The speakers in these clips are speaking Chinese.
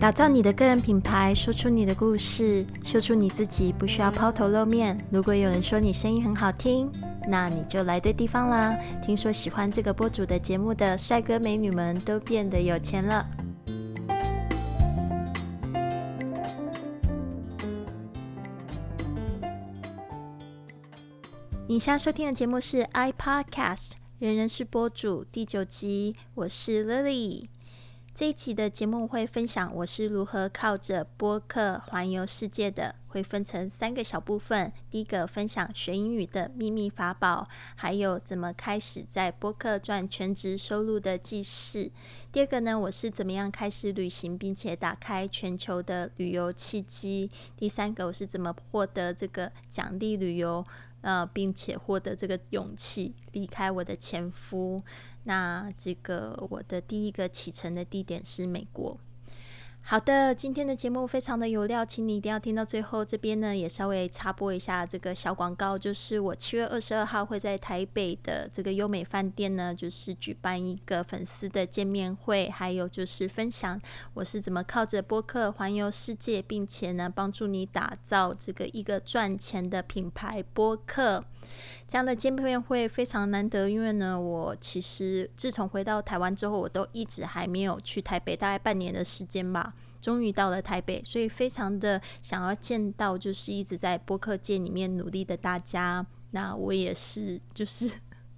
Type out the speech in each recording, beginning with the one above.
打造你的个人品牌，说出你的故事，秀出你自己，不需要抛头露面。如果有人说你声音很好听，那你就来对地方啦。听说喜欢这个播主的节目的帅哥美女们都变得有钱了。你现在收听的节目是 iPodcast，人人是播主第九集，我是 Lily。这一期的节目会分享我是如何靠着播客环游世界的，会分成三个小部分。第一个分享学英语的秘密法宝，还有怎么开始在播客赚全职收入的记事。第二个呢，我是怎么样开始旅行，并且打开全球的旅游契机。第三个，我是怎么获得这个奖励旅游，呃，并且获得这个勇气离开我的前夫。那这个我的第一个启程的地点是美国。好的，今天的节目非常的有料，请你一定要听到最后。这边呢也稍微插播一下这个小广告，就是我七月二十二号会在台北的这个优美饭店呢，就是举办一个粉丝的见面会，还有就是分享我是怎么靠着播客环游世界，并且呢帮助你打造这个一个赚钱的品牌播客。这样的见面会非常难得，因为呢，我其实自从回到台湾之后，我都一直还没有去台北，大概半年的时间吧，终于到了台北，所以非常的想要见到，就是一直在播客界里面努力的大家。那我也是，就是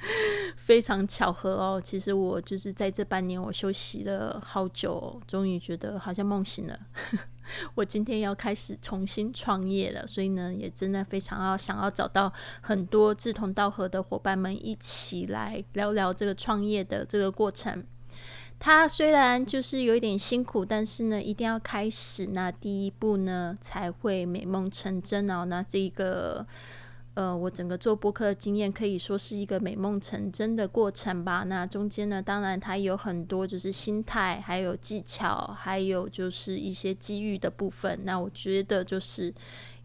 非常巧合哦。其实我就是在这半年，我休息了好久，终于觉得好像梦醒了。我今天要开始重新创业了，所以呢，也真的非常要想要找到很多志同道合的伙伴们一起来聊聊这个创业的这个过程。它虽然就是有一点辛苦，但是呢，一定要开始，那第一步呢才会美梦成真哦。那这个。呃，我整个做播客的经验可以说是一个美梦成真的过程吧。那中间呢，当然它有很多就是心态，还有技巧，还有就是一些机遇的部分。那我觉得就是。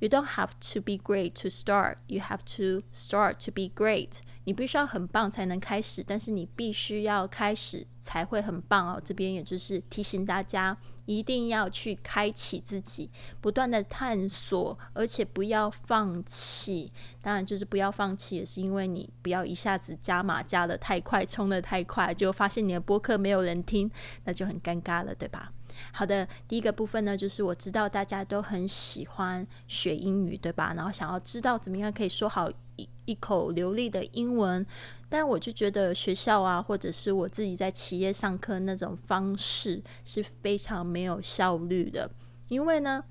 You don't have to be great to start. You have to start to be great. 你必须要很棒才能开始，但是你必须要开始才会很棒哦。这边也就是提醒大家，一定要去开启自己，不断的探索，而且不要放弃。当然，就是不要放弃，也是因为你不要一下子加码加的太快，冲的太快，就发现你的播客没有人听，那就很尴尬了，对吧？好的，第一个部分呢，就是我知道大家都很喜欢学英语，对吧？然后想要知道怎么样可以说好一一口流利的英文，但我就觉得学校啊，或者是我自己在企业上课那种方式是非常没有效率的，因为呢，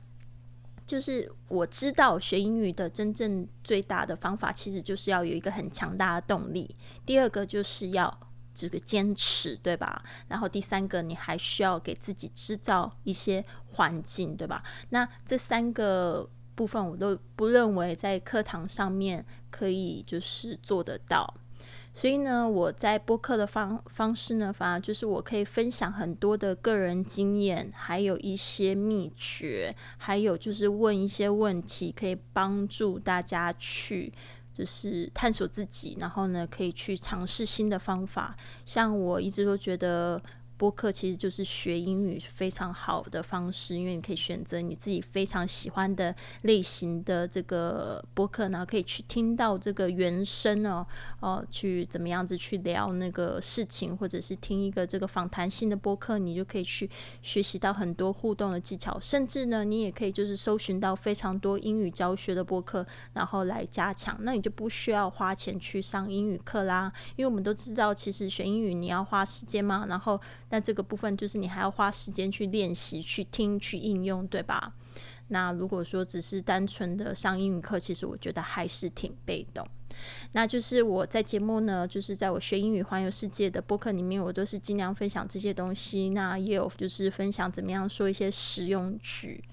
就是我知道学英语的真正最大的方法，其实就是要有一个很强大的动力，第二个就是要。这个坚持，对吧？然后第三个，你还需要给自己制造一些环境，对吧？那这三个部分，我都不认为在课堂上面可以就是做得到。所以呢，我在播客的方方式呢，反而就是我可以分享很多的个人经验，还有一些秘诀，还有就是问一些问题，可以帮助大家去。就是探索自己，然后呢，可以去尝试新的方法。像我一直都觉得。播客其实就是学英语非常好的方式，因为你可以选择你自己非常喜欢的类型的这个播客，然后可以去听到这个原声哦，哦，去怎么样子去聊那个事情，或者是听一个这个访谈性的播客，你就可以去学习到很多互动的技巧，甚至呢，你也可以就是搜寻到非常多英语教学的播客，然后来加强，那你就不需要花钱去上英语课啦，因为我们都知道，其实学英语你要花时间嘛，然后。那这个部分就是你还要花时间去练习、去听、去应用，对吧？那如果说只是单纯的上英语课，其实我觉得还是挺被动。那就是我在节目呢，就是在我学英语环游世界的播客里面，我都是尽量分享这些东西。那也有就是分享怎么样说一些实用句。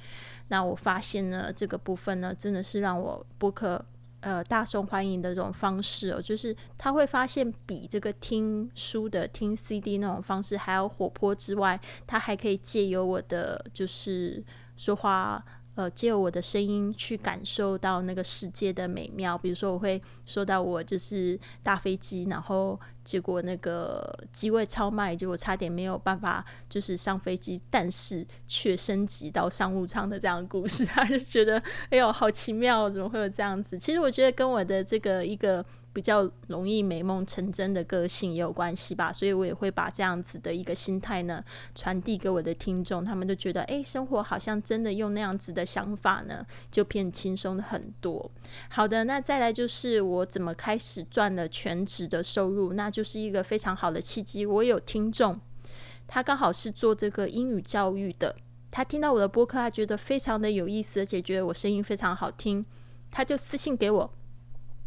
那我发现呢，这个部分呢，真的是让我播客。呃，大受欢迎的这种方式哦，就是他会发现比这个听书的听 CD 那种方式还要活泼之外，他还可以借由我的就是说话呃，借我的声音去感受到那个世界的美妙。比如说，我会说到我就是大飞机，然后结果那个机位超卖，结果差点没有办法就是上飞机，但是却升级到商务舱的这样的故事，他就觉得哎呦，好奇妙，怎么会有这样子？其实我觉得跟我的这个一个。比较容易美梦成真的个性也有关系吧，所以我也会把这样子的一个心态呢传递给我的听众，他们都觉得哎，生活好像真的用那样子的想法呢，就变轻松的很多。好的，那再来就是我怎么开始赚了全职的收入，那就是一个非常好的契机。我有听众，他刚好是做这个英语教育的，他听到我的播客，他觉得非常的有意思，而且觉得我声音非常好听，他就私信给我。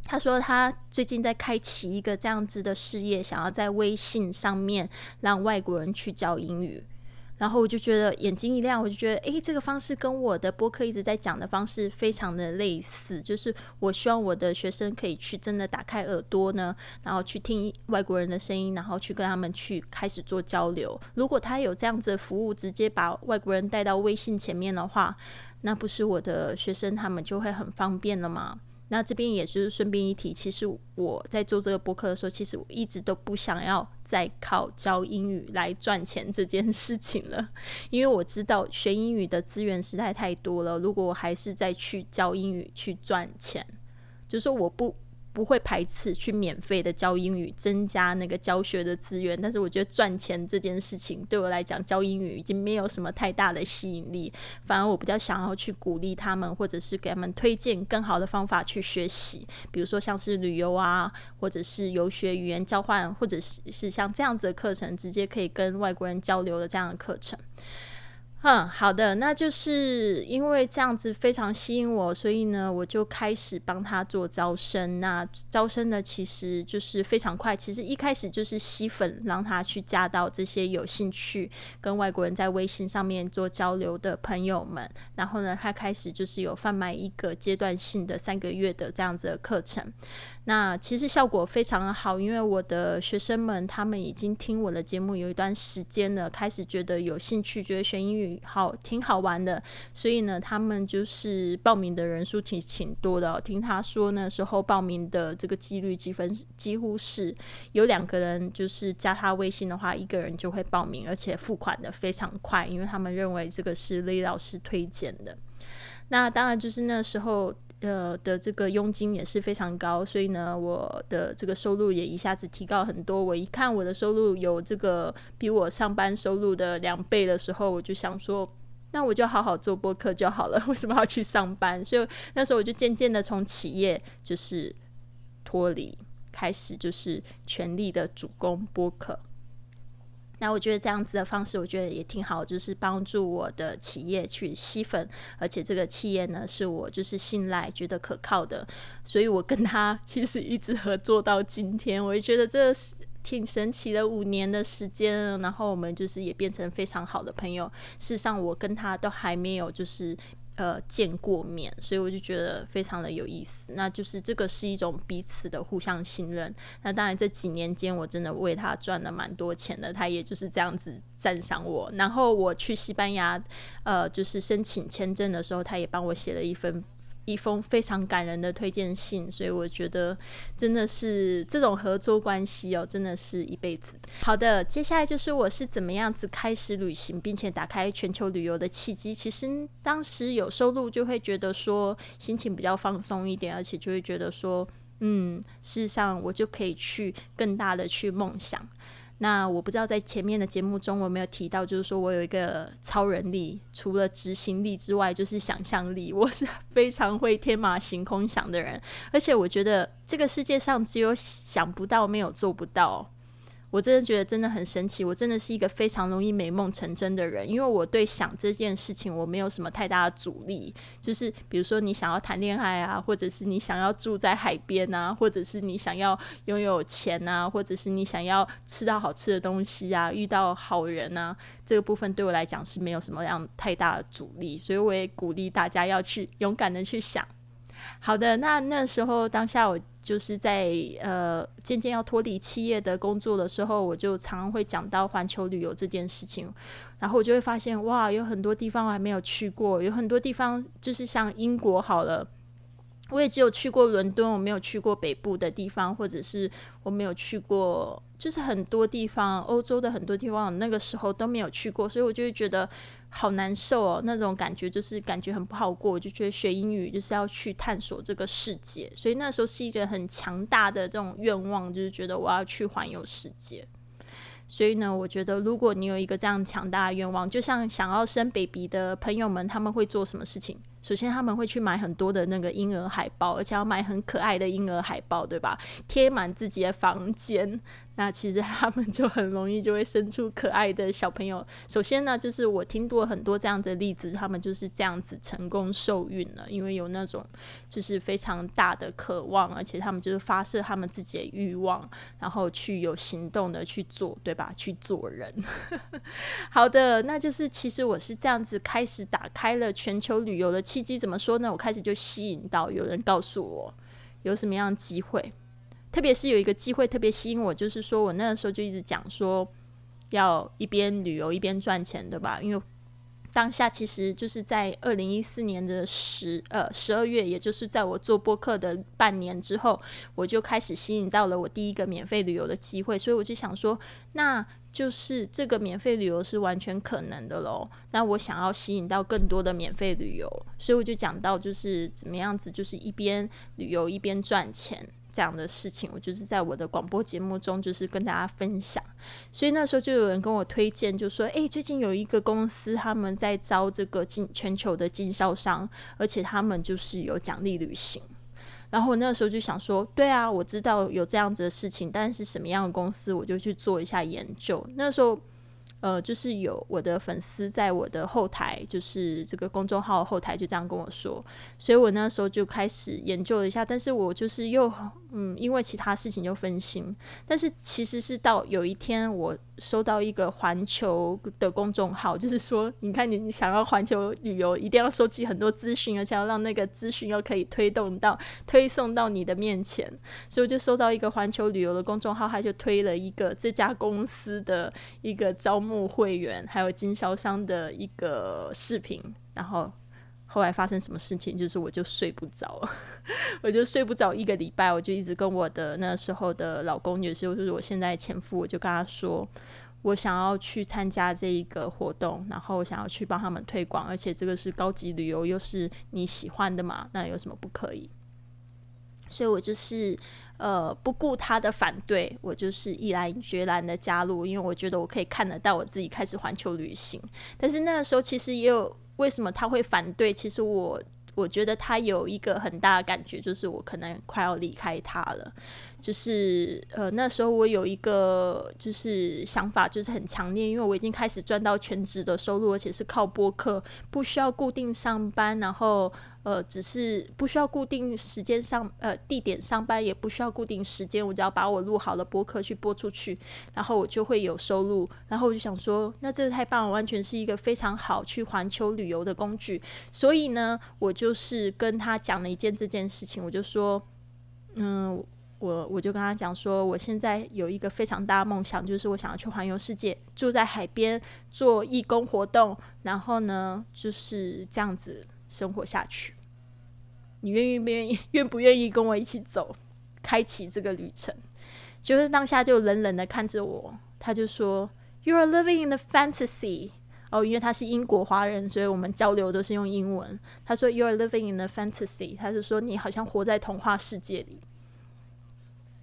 他说他最近在开启一个这样子的事业，想要在微信上面让外国人去教英语。然后我就觉得眼睛一亮，我就觉得诶，这个方式跟我的播客一直在讲的方式非常的类似。就是我希望我的学生可以去真的打开耳朵呢，然后去听外国人的声音，然后去跟他们去开始做交流。如果他有这样子的服务，直接把外国人带到微信前面的话，那不是我的学生他们就会很方便了吗？那这边也是顺便一提，其实我在做这个播客的时候，其实我一直都不想要再靠教英语来赚钱这件事情了，因为我知道学英语的资源实在太多了。如果我还是再去教英语去赚钱，就是说我不。不会排斥去免费的教英语，增加那个教学的资源。但是我觉得赚钱这件事情对我来讲，教英语已经没有什么太大的吸引力。反而我比较想要去鼓励他们，或者是给他们推荐更好的方法去学习，比如说像是旅游啊，或者是游学、语言交换，或者是是像这样子的课程，直接可以跟外国人交流的这样的课程。嗯，好的，那就是因为这样子非常吸引我，所以呢，我就开始帮他做招生。那招生呢，其实就是非常快。其实一开始就是吸粉，让他去加到这些有兴趣跟外国人在微信上面做交流的朋友们。然后呢，他开始就是有贩卖一个阶段性的三个月的这样子的课程。那其实效果非常好，因为我的学生们他们已经听我的节目有一段时间了，开始觉得有兴趣，觉得学英语好挺好玩的，所以呢，他们就是报名的人数挺挺多的。听他说那时候报名的这个几率积分几乎是有两个人就是加他微信的话，一个人就会报名，而且付款的非常快，因为他们认为这个是李老师推荐的。那当然就是那时候。呃的这个佣金也是非常高，所以呢，我的这个收入也一下子提高很多。我一看我的收入有这个比我上班收入的两倍的时候，我就想说，那我就好好做播客就好了，为什么要去上班？所以那时候我就渐渐的从企业就是脱离，开始就是全力的主攻播客。那我觉得这样子的方式，我觉得也挺好，就是帮助我的企业去吸粉，而且这个企业呢是我就是信赖、觉得可靠的，所以我跟他 其实一直合作到今天，我也觉得这是挺神奇的，五年的时间，然后我们就是也变成非常好的朋友。事实上，我跟他都还没有就是。呃，见过面，所以我就觉得非常的有意思。那就是这个是一种彼此的互相信任。那当然这几年间，我真的为他赚了蛮多钱的。他也就是这样子赞赏我。然后我去西班牙，呃，就是申请签证的时候，他也帮我写了一份。一封非常感人的推荐信，所以我觉得真的是这种合作关系哦，真的是一辈子。好的，接下来就是我是怎么样子开始旅行，并且打开全球旅游的契机。其实当时有收入，就会觉得说心情比较放松一点，而且就会觉得说，嗯，事实上我就可以去更大的去梦想。那我不知道在前面的节目中我没有提到，就是说我有一个超人力，除了执行力之外，就是想象力。我是 非常会天马行空想的人，而且我觉得这个世界上只有想不到，没有做不到。我真的觉得真的很神奇，我真的是一个非常容易美梦成真的人，因为我对想这件事情我没有什么太大的阻力。就是比如说你想要谈恋爱啊，或者是你想要住在海边啊，或者是你想要拥有钱啊，或者是你想要吃到好吃的东西啊，遇到好人啊，这个部分对我来讲是没有什么样太大的阻力，所以我也鼓励大家要去勇敢的去想。好的，那那时候当下我。就是在呃渐渐要脱离企业的工作的时候，我就常常会讲到环球旅游这件事情，然后我就会发现哇，有很多地方我还没有去过，有很多地方就是像英国好了。我也只有去过伦敦，我没有去过北部的地方，或者是我没有去过，就是很多地方，欧洲的很多地方，那个时候都没有去过，所以我就会觉得好难受哦，那种感觉就是感觉很不好过，我就觉得学英语就是要去探索这个世界，所以那时候是一个很强大的这种愿望，就是觉得我要去环游世界。所以呢，我觉得如果你有一个这样强大的愿望，就像想要生 baby 的朋友们，他们会做什么事情？首先，他们会去买很多的那个婴儿海报，而且要买很可爱的婴儿海报，对吧？贴满自己的房间。那其实他们就很容易就会生出可爱的小朋友。首先呢，就是我听过很多这样的例子，他们就是这样子成功受孕了，因为有那种就是非常大的渴望，而且他们就是发射他们自己的欲望，然后去有行动的去做，对吧？去做人。好的，那就是其实我是这样子开始打开了全球旅游的契机。怎么说呢？我开始就吸引到有人告诉我有什么样机会。特别是有一个机会特别吸引我，就是说我那个时候就一直讲说要一边旅游一边赚钱，对吧？因为当下其实就是在二零一四年的十呃十二月，也就是在我做播客的半年之后，我就开始吸引到了我第一个免费旅游的机会，所以我就想说，那就是这个免费旅游是完全可能的喽。那我想要吸引到更多的免费旅游，所以我就讲到就是怎么样子，就是一边旅游一边赚钱。这样的事情，我就是在我的广播节目中，就是跟大家分享。所以那时候就有人跟我推荐，就说：“诶，最近有一个公司，他们在招这个经全球的经销商，而且他们就是有奖励旅行。”然后我那时候就想说：“对啊，我知道有这样子的事情，但是什么样的公司，我就去做一下研究。”那时候。呃，就是有我的粉丝在我的后台，就是这个公众号后台就这样跟我说，所以我那时候就开始研究了一下，但是我就是又嗯，因为其他事情就分心，但是其实是到有一天我。收到一个环球的公众号，就是说，你看你你想要环球旅游，一定要收集很多资讯，而且要让那个资讯又可以推动到推送到你的面前。所以我就收到一个环球旅游的公众号，他就推了一个这家公司的一个招募会员还有经销商的一个视频。然后后来发生什么事情，就是我就睡不着，我就睡不着一个礼拜，我就一直跟我的那时候的老公，也是就是我现在前夫，我就跟他说。我想要去参加这一个活动，然后我想要去帮他们推广，而且这个是高级旅游，又是你喜欢的嘛，那有什么不可以？所以我就是呃不顾他的反对，我就是毅然决然的加入，因为我觉得我可以看得到我自己开始环球旅行。但是那个时候其实也有为什么他会反对？其实我我觉得他有一个很大的感觉，就是我可能快要离开他了。就是呃那时候我有一个就是想法，就是很强烈，因为我已经开始赚到全职的收入，而且是靠播客，不需要固定上班，然后呃只是不需要固定时间上呃地点上班，也不需要固定时间，我只要把我录好了播客去播出去，然后我就会有收入。然后我就想说，那这个太棒了，完全是一个非常好去环球旅游的工具。所以呢，我就是跟他讲了一件这件事情，我就说，嗯。我我就跟他讲说，我现在有一个非常大的梦想，就是我想要去环游世界，住在海边做义工活动，然后呢就是这样子生活下去。你愿意不愿意？愿不愿意跟我一起走，开启这个旅程？就是当下就冷冷的看着我，他就说：“You are living in the fantasy。”哦，因为他是英国华人，所以我们交流都是用英文。他说：“You are living in the fantasy。”他就说你好像活在童话世界里。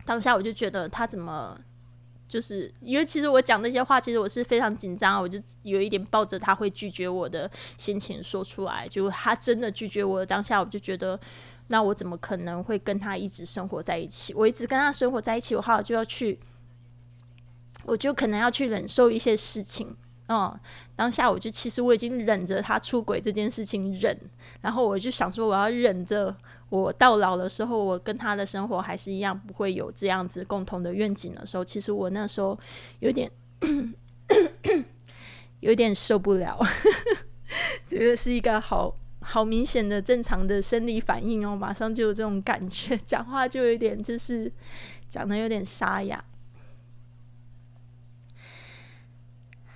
当下我就觉得他怎么，就是因为其实我讲那些话，其实我是非常紧张，我就有一点抱着他会拒绝我的心情说出来。就他真的拒绝我的当下，我就觉得，那我怎么可能会跟他一直生活在一起？我一直跟他生活在一起的话，我就要去，我就可能要去忍受一些事情。嗯，当下我就其实我已经忍着他出轨这件事情忍，然后我就想说我要忍着。我到老的时候，我跟他的生活还是一样，不会有这样子共同的愿景的时候，其实我那时候有点 有点受不了，觉得是一个好好明显的正常的生理反应哦，马上就有这种感觉，讲话就有点就是讲的有点沙哑。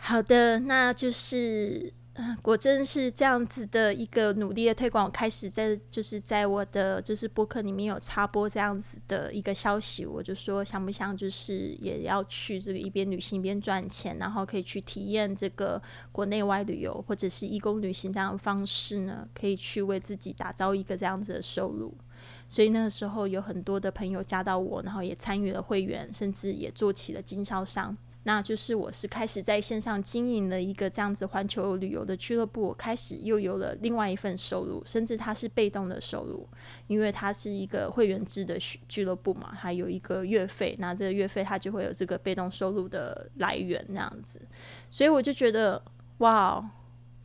好的，那就是。果真是这样子的一个努力的推广，开始在就是在我的就是博客里面有插播这样子的一个消息，我就说想不想就是也要去这个一边旅行一边赚钱，然后可以去体验这个国内外旅游或者是义工旅行这样的方式呢？可以去为自己打造一个这样子的收入。所以那个时候有很多的朋友加到我，然后也参与了会员，甚至也做起了经销商。那就是我是开始在线上经营了一个这样子环球旅游的俱乐部，我开始又有了另外一份收入，甚至它是被动的收入，因为它是一个会员制的俱乐部嘛，它有一个月费，那这个月费它就会有这个被动收入的来源那样子，所以我就觉得哇，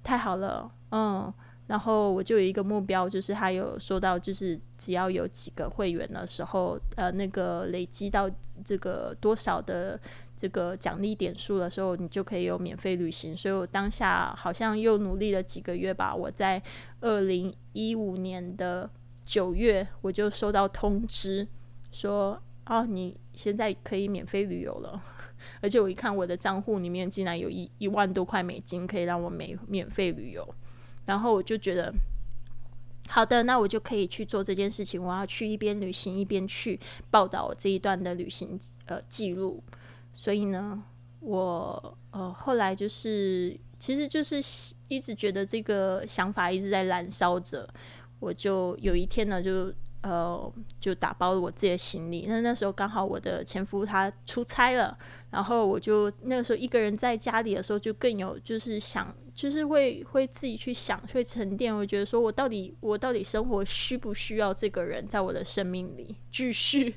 太好了，嗯。然后我就有一个目标，就是他有说到，就是只要有几个会员的时候，呃，那个累积到这个多少的这个奖励点数的时候，你就可以有免费旅行。所以我当下好像又努力了几个月吧。我在二零一五年的九月，我就收到通知说，哦，你现在可以免费旅游了。而且我一看我的账户里面竟然有一一万多块美金，可以让我免免费旅游。然后我就觉得，好的，那我就可以去做这件事情。我要去一边旅行一边去报道这一段的旅行呃记录。所以呢，我呃后来就是，其实就是一直觉得这个想法一直在燃烧着。我就有一天呢，就呃就打包了我自己的行李。那那时候刚好我的前夫他出差了，然后我就那个时候一个人在家里的时候，就更有就是想。就是会会自己去想，会沉淀。我觉得说，我到底我到底生活需不需要这个人在我的生命里继续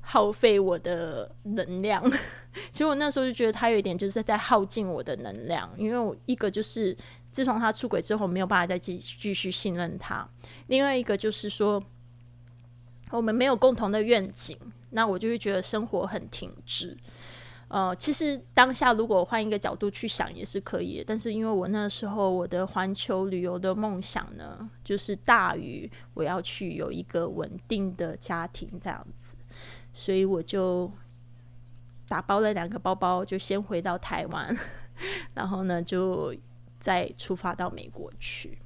耗费我的能量？其实我那时候就觉得他有一点就是在耗尽我的能量，因为我一个就是自从他出轨之后，没有办法再继继续信任他；另外一个就是说，我们没有共同的愿景，那我就会觉得生活很停滞。呃，其实当下如果换一个角度去想也是可以的，但是因为我那时候我的环球旅游的梦想呢，就是大于我要去有一个稳定的家庭这样子，所以我就打包了两个包包，就先回到台湾，然后呢就再出发到美国去。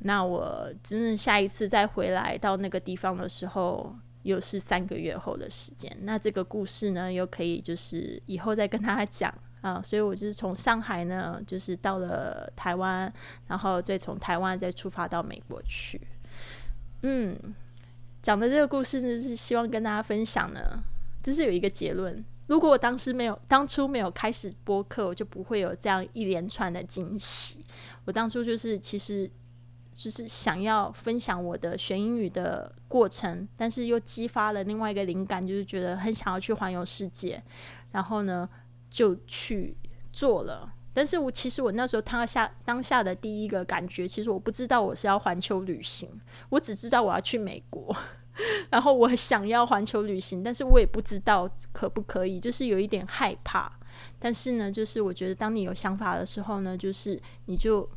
那我真的下一次再回来到那个地方的时候。又是三个月后的时间，那这个故事呢，又可以就是以后再跟大家讲啊。所以我就是从上海呢，就是到了台湾，然后再从台湾再出发到美国去。嗯，讲的这个故事呢，是希望跟大家分享呢，就是有一个结论：如果我当时没有当初没有开始播客，我就不会有这样一连串的惊喜。我当初就是其实。就是想要分享我的学英语的过程，但是又激发了另外一个灵感，就是觉得很想要去环游世界，然后呢就去做了。但是我其实我那时候当下当下的第一个感觉，其实我不知道我是要环球旅行，我只知道我要去美国，然后我想要环球旅行，但是我也不知道可不可以，就是有一点害怕。但是呢，就是我觉得当你有想法的时候呢，就是你就。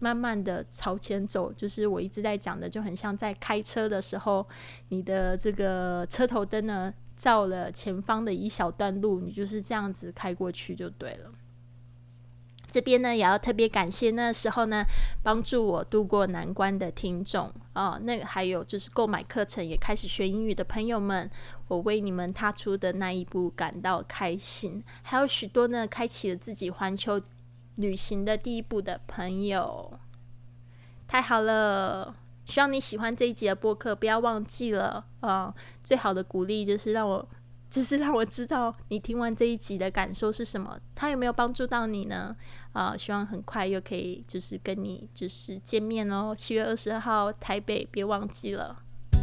慢慢的朝前走，就是我一直在讲的，就很像在开车的时候，你的这个车头灯呢照了前方的一小段路，你就是这样子开过去就对了。这边呢也要特别感谢那时候呢帮助我度过难关的听众啊，那还有就是购买课程也开始学英语的朋友们，我为你们踏出的那一步感到开心，还有许多呢开启了自己环球。旅行的第一步的朋友，太好了！希望你喜欢这一集的播客，不要忘记了啊！最好的鼓励就是让我，就是让我知道你听完这一集的感受是什么，它有没有帮助到你呢？啊，希望很快又可以就是跟你就是见面哦，七月二十二号台北，别忘记了。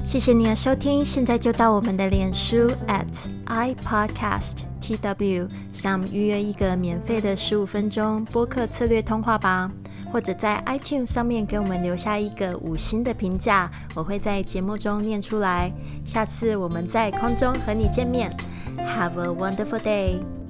谢谢你的收听，现在就到我们的脸书 at i podcast tw 上预约一个免费的十五分钟播客策略通话吧，或者在 iTunes 上面给我们留下一个五星的评价，我会在节目中念出来。下次我们在空中和你见面，Have a wonderful day。